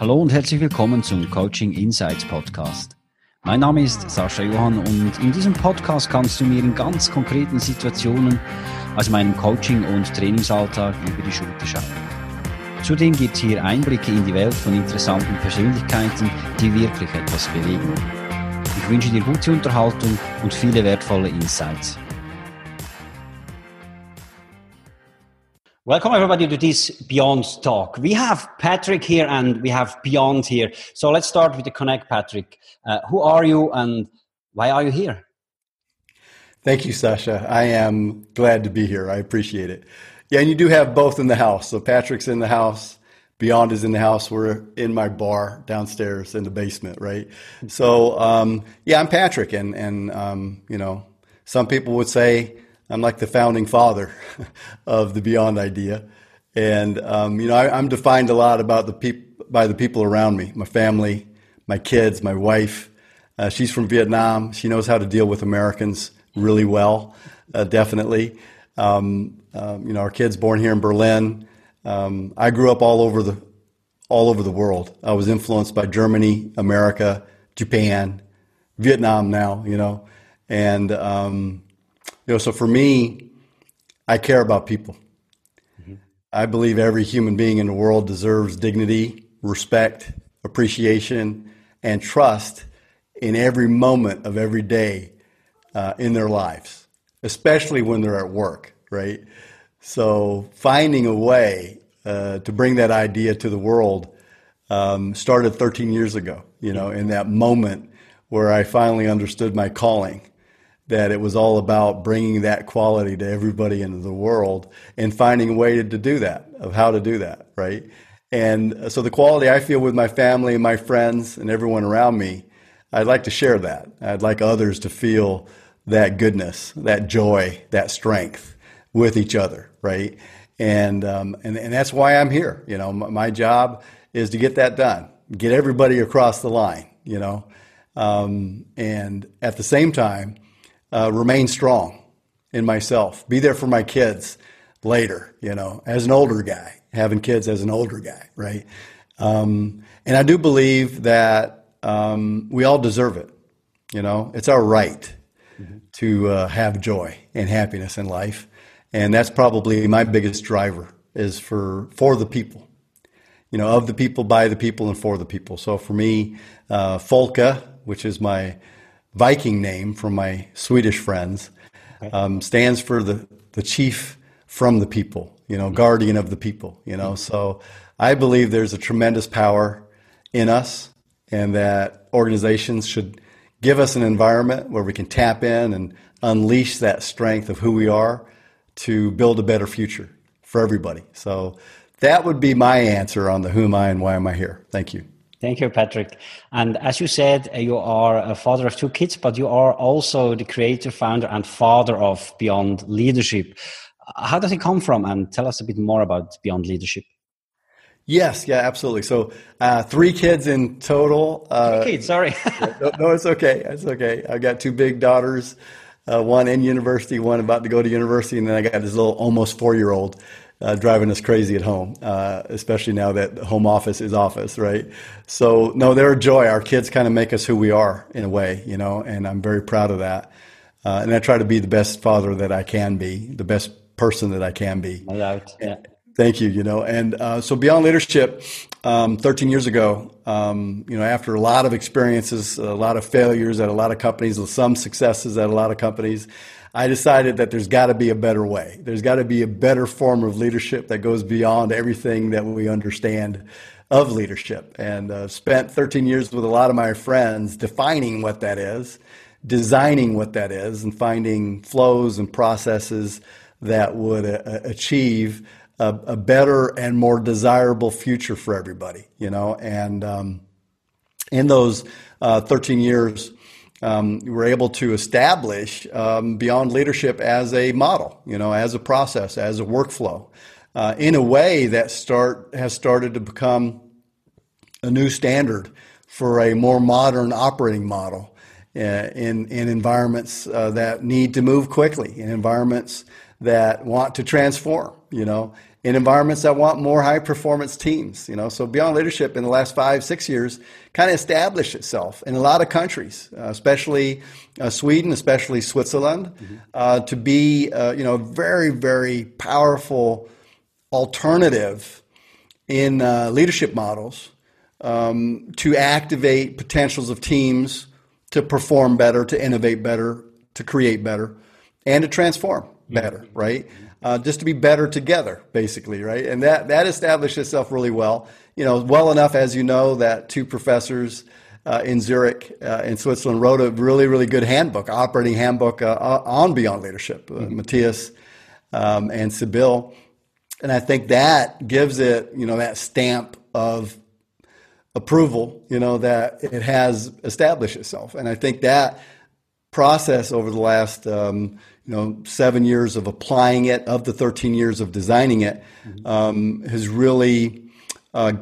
Hallo und herzlich willkommen zum Coaching Insights Podcast. Mein Name ist Sascha Johann und in diesem Podcast kannst du mir in ganz konkreten Situationen aus meinem Coaching- und Trainingsalltag über die Schulter schauen. Zudem gibt es hier Einblicke in die Welt von interessanten Persönlichkeiten, die wirklich etwas bewegen. Ich wünsche dir gute Unterhaltung und viele wertvolle Insights. Welcome everybody to this Beyond talk. We have Patrick here and we have Beyond here. So let's start with the connect, Patrick. Uh, who are you and why are you here? Thank you, Sasha. I am glad to be here. I appreciate it. Yeah, and you do have both in the house. So Patrick's in the house, Beyond is in the house. We're in my bar downstairs in the basement, right? So um, yeah, I'm Patrick, and and um, you know, some people would say I'm like the founding father of the Beyond idea. And, um, you know, I, am defined a lot about the peop- by the people around me, my family, my kids, my wife. Uh, she's from Vietnam. She knows how to deal with Americans really well, uh, definitely. Um, um, you know, our kids born here in Berlin. Um, I grew up all over the all over the world. I was influenced by Germany, America, Japan, Vietnam now, you know, and um, you know, so for me, I care about people. Mm-hmm. I believe every human being in the world deserves dignity, respect, appreciation, and trust in every moment of every day uh, in their lives, especially when they're at work, right? So finding a way uh, to bring that idea to the world um, started 13 years ago, you know, in that moment where I finally understood my calling that it was all about bringing that quality to everybody in the world and finding a way to, do that, of how to do that, right? And so the quality I feel with my family and my friends and everyone around me, I'd like to share that. I'd like others to feel that goodness, that joy, that strength with each other, right? And, um, and, and that's why I'm here. You know, my, my, job is to get that done, get everybody across the line, you know. Um, and at the same time, uh, remain strong in myself, be there for my kids later, you know, as an older guy, having kids as an older guy, right? Um, and I do believe that um, we all deserve it. You know, it's our right mm-hmm. to uh, have joy and happiness in life, and that's probably my biggest driver is for for the people. You know, of the people, by the people, and for the people. So for me, uh, Folke, which is my Viking name from my Swedish friends, um, stands for the, the chief from the people, you know, guardian of the people, you know. So I believe there's a tremendous power in us and that organizations should give us an environment where we can tap in and unleash that strength of who we are to build a better future for everybody. So that would be my answer on the who am I and why am I here. Thank you. Thank you, Patrick. And as you said, uh, you are a father of two kids, but you are also the creator, founder, and father of Beyond Leadership. How does it come from? And tell us a bit more about Beyond Leadership. Yes, yeah, absolutely. So, uh, three kids in total. Uh, three kids, sorry. no, no, it's okay. It's okay. I've got two big daughters, uh, one in university, one about to go to university, and then I got this little almost four year old uh, driving us crazy at home, uh, especially now that home office is office, right? So, no, they're a joy. Our kids kind of make us who we are in a way, you know, and I'm very proud of that. Uh, and I try to be the best father that I can be, the best person that I can be. No doubt. Yeah. Thank you. You know, and uh, so beyond leadership, um, 13 years ago, um, you know, after a lot of experiences, a lot of failures at a lot of companies, some successes at a lot of companies, I decided that there's got to be a better way. There's got to be a better form of leadership that goes beyond everything that we understand of leadership. And uh, spent 13 years with a lot of my friends defining what that is, designing what that is, and finding flows and processes that would uh, achieve a, a, better and more desirable future for everybody. You know, and um, in those uh, 13 years um, we're able to establish um, beyond leadership as a model, you know, as a process, as a workflow, uh, in a way that start has started to become a new standard for a more modern operating model uh, in in environments uh, that need to move quickly, in environments that want to transform, you know, in environments that want more high performance teams. You know, so Beyond Leadership in the last five, six years kind of established itself in a lot of countries, uh, especially uh, Sweden, especially Switzerland, mm-hmm. uh, to be, uh, you know, a very, very powerful alternative in uh, leadership models um, to activate potentials of teams to perform better, to innovate better, to create better, and to transform better, right? Uh, just to be better together, basically, right? And that that established itself really well. You know, well enough, as you know, that two professors uh, in Zurich, uh, in Switzerland, wrote a really, really good handbook, operating handbook uh, on Beyond Leadership. Uh, mm-hmm. Matthias um, and Sibyl, and I think that gives it, you know, that stamp of approval, you know, that it has established itself. And I think that process over the last, um, you know, seven years of applying it, of the 13 years of designing it, mm-hmm. um, has really uh,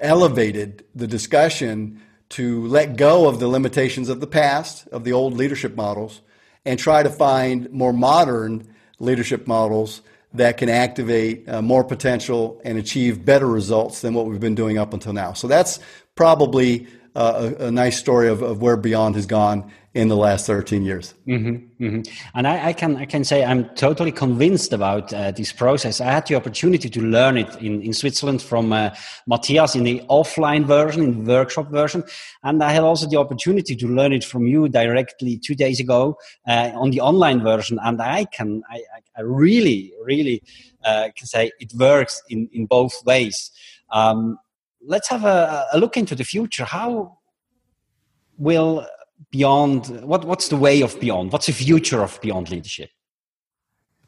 elevated the discussion to let go of the limitations of the past, of the old leadership models, and try to find more modern leadership models that can activate uh, more potential and achieve better results than what we've been doing up until now. So that's probably a, a, nice story of, of where Beyond has gone in the last 13 years. Mm-hmm, mm-hmm. And I, I, can I can say I'm totally convinced about uh, this process. I had the opportunity to learn it in, in Switzerland from uh, Matthias in the offline version, in workshop version, and I had also the opportunity to learn it from you directly two days ago uh, on the online version. And I can I, I really really uh, can say it works in in both ways. Um, let's have a, a look into the future. How will beyond what what's the way of beyond? What's the future of beyond leadership?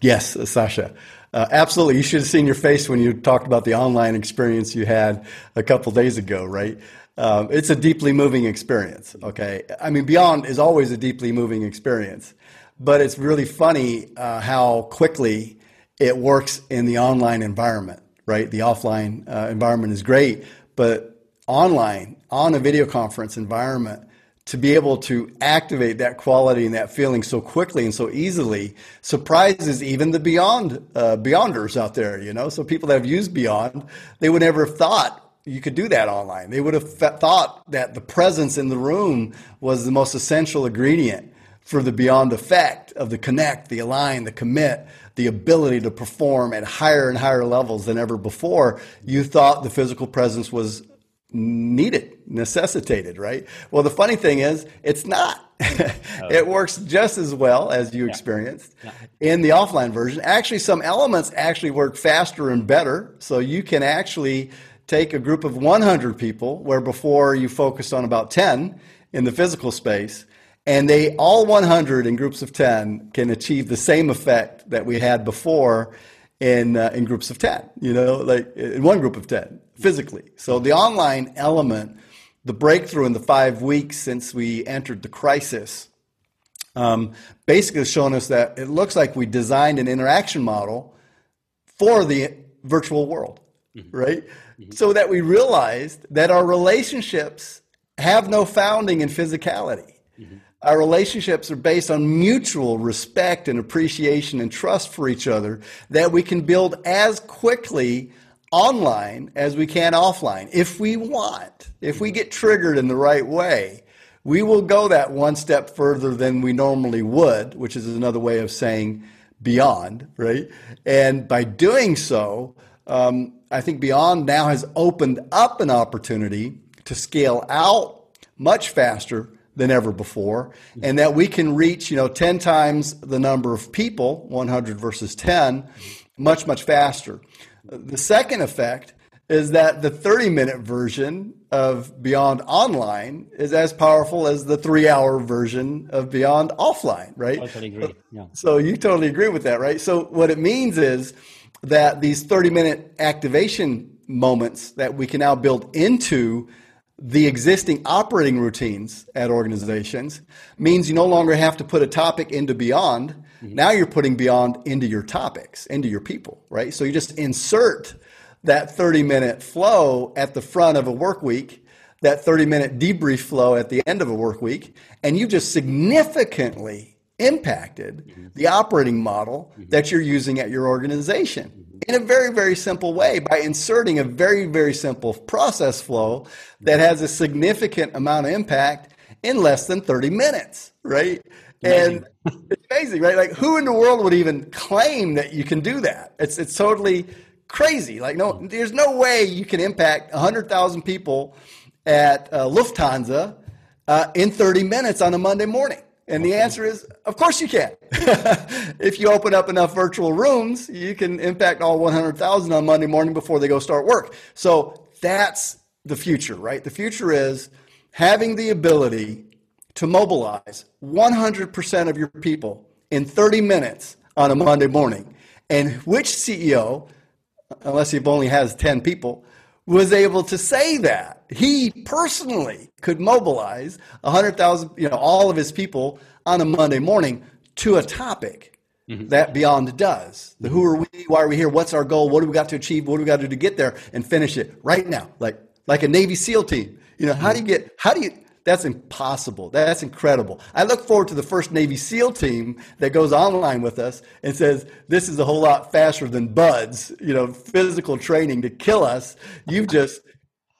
Yes sasha. Uh, absolutely. You should have seen your face when you talked about the online experience you had a couple days ago right? Um, it's a deeply moving experience okay? I mean beyond is always a deeply moving experience but it's really funny uh, how quickly it works in the online environment right? The offline uh, environment is great but online on a video conference environment to be able to activate that quality and that feeling so quickly and so easily surprises even the beyond uh, beyonders out there you know? So people that have used beyond they would never have thought you could do that online. They would have thought that the presence in the room was the most essential ingredient for the beyond effect of the connect the align the commit the ability to perform at higher and higher levels than ever before you thought the physical presence was needed, necessitated, right? Well, the funny thing is, it's not. it works just as well as you yeah. experienced yeah. in the offline version. Actually, some elements actually work faster and better. So you can actually take a group of 100 people, where before you focused on about 10 in the physical space, and they all 100 in groups of 10 can achieve the same effect that we had before in uh, in groups of 10 you know like in one group of 10 physically. So the online element, the breakthrough in the five weeks since we entered the crisis, um, basically has shown us that it looks like we designed an interaction model for the virtual world, mm-hmm. right? Mm-hmm. So that we realized that our relationships have no founding in physicality. Mm-hmm. Our relationships are based on mutual respect and appreciation and trust for each other that we can build as quickly online as we can offline. If we want, if we get triggered in the right way, we will go that one step further than we normally would, which is another way of saying beyond, right? And by doing so, um, I think Beyond now has opened up an opportunity to scale out much faster than ever before, and that we can reach, you know, 10 times the number of people, 100 versus 10, much, much faster. The second effect is that the 30 minute version of Beyond Online is as powerful as the three hour version of Beyond Offline, right? I totally agree. Yeah. So you totally agree with that, right? So what it means is that these 30 minute activation moments that we can now build into the existing operating routines at organizations means you no longer have to put a topic into Beyond Mm-hmm. Now you're putting beyond into your topics, into your people, right? So you just insert that 30 minute flow at the front of a work week, that 30 minute debrief flow at the end of a work week, and you just significantly impacted mm-hmm. the operating model mm-hmm. that you're using at your organization mm-hmm. in a very, very simple way by inserting a very, very simple process flow that has a significant amount of impact in less than 30 minutes, right? Amazing. And it's amazing, right? Like who in the world would even claim that you can do that? It's, it's totally crazy. Like no, there's no way you can impact 100,000 people at uh, Lufthansa uh, in 30 minutes on a Monday morning. And the answer is, of course you can. if you open up enough virtual rooms, you can impact all 100,000 on Monday morning before they go start work. So that's the future, right? The future is having the ability to mobilize 100% of your people in 30 minutes on a Monday morning. And which CEO, unless he only has 10 people, was able to say that he personally could mobilize 100,000, you know, all of his people on a Monday morning to a topic mm-hmm. that Beyond does. The who are we, why are we here, what's our goal, what do we got to achieve, what do we got to do to get there, and finish it right now, like like a Navy SEAL team. You know, how do you get, how do you, that's impossible. That's incredible. I look forward to the first Navy SEAL team that goes online with us and says, This is a whole lot faster than BUD/S, you know, physical training to kill us. You've just,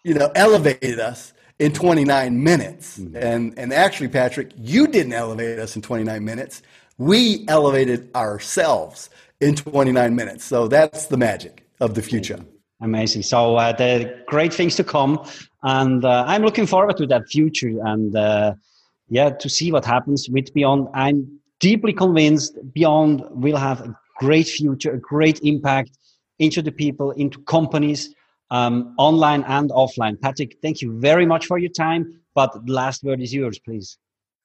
you know, elevated us in 29 minutes. Mm-hmm. And, and actually, Patrick, you didn't elevate us in 29 minutes. We elevated ourselves in 29 minutes. So that's the magic of the future. Amazing. So uh, the great things to come, and uh, I'm looking forward to that future, and uh, yeah, to see what happens with Beyond. I'm deeply convinced Beyond will have a great future, a great impact into the people, into companies, um, online and offline. Patrick, thank you very much for your time. But the last word is yours, please.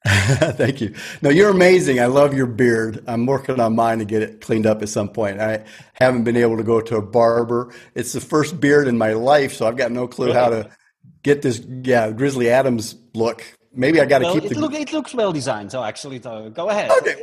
Thank you. No, you're amazing. I love your beard. I'm working on mine to get it cleaned up at some point. I haven't been able to go to a barber. It's the first beard in my life, so I've got no clue how to get this. Yeah, Grizzly Adams look. Maybe I got to well, keep it the. Look, it looks well designed. So actually, go ahead. Okay,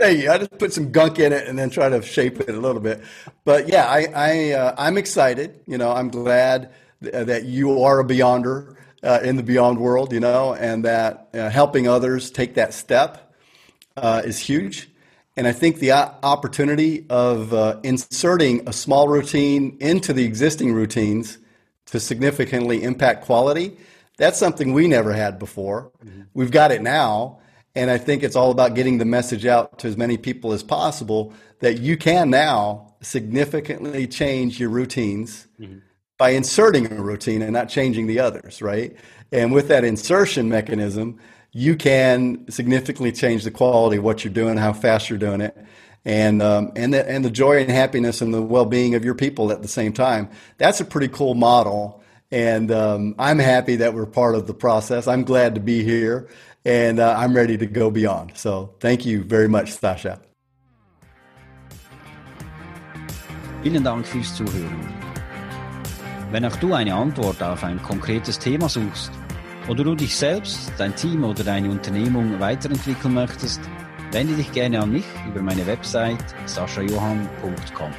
thank you. I just put some gunk in it and then try to shape it a little bit. But yeah, I, I uh, I'm excited. You know, I'm glad that you are a Beyonder uh, in the beyond world, you know, and that uh, helping others take that step uh, is huge. And I think the opportunity of uh, inserting a small routine into the existing routines to significantly impact quality, that's something we never had before. Mm-hmm. We've got it now. And I think it's all about getting the message out to as many people as possible that you can now significantly change your routines. Mm-hmm by inserting a routine and not changing the others, right? And with that insertion mechanism, you can significantly change the quality of what you're doing, how fast you're doing it, and um, and the, and the joy and happiness and the well-being of your people at the same time. That's a pretty cool model, and um, I'm happy that we're part of the process. I'm glad to be here, and uh, I'm ready to go beyond. So thank you very much, Sasha. Vielen Dank fürs Zuhören. Wenn auch du eine Antwort auf ein konkretes Thema suchst oder du dich selbst, dein Team oder deine Unternehmung weiterentwickeln möchtest, wende dich gerne an mich über meine Website saschajohann.com.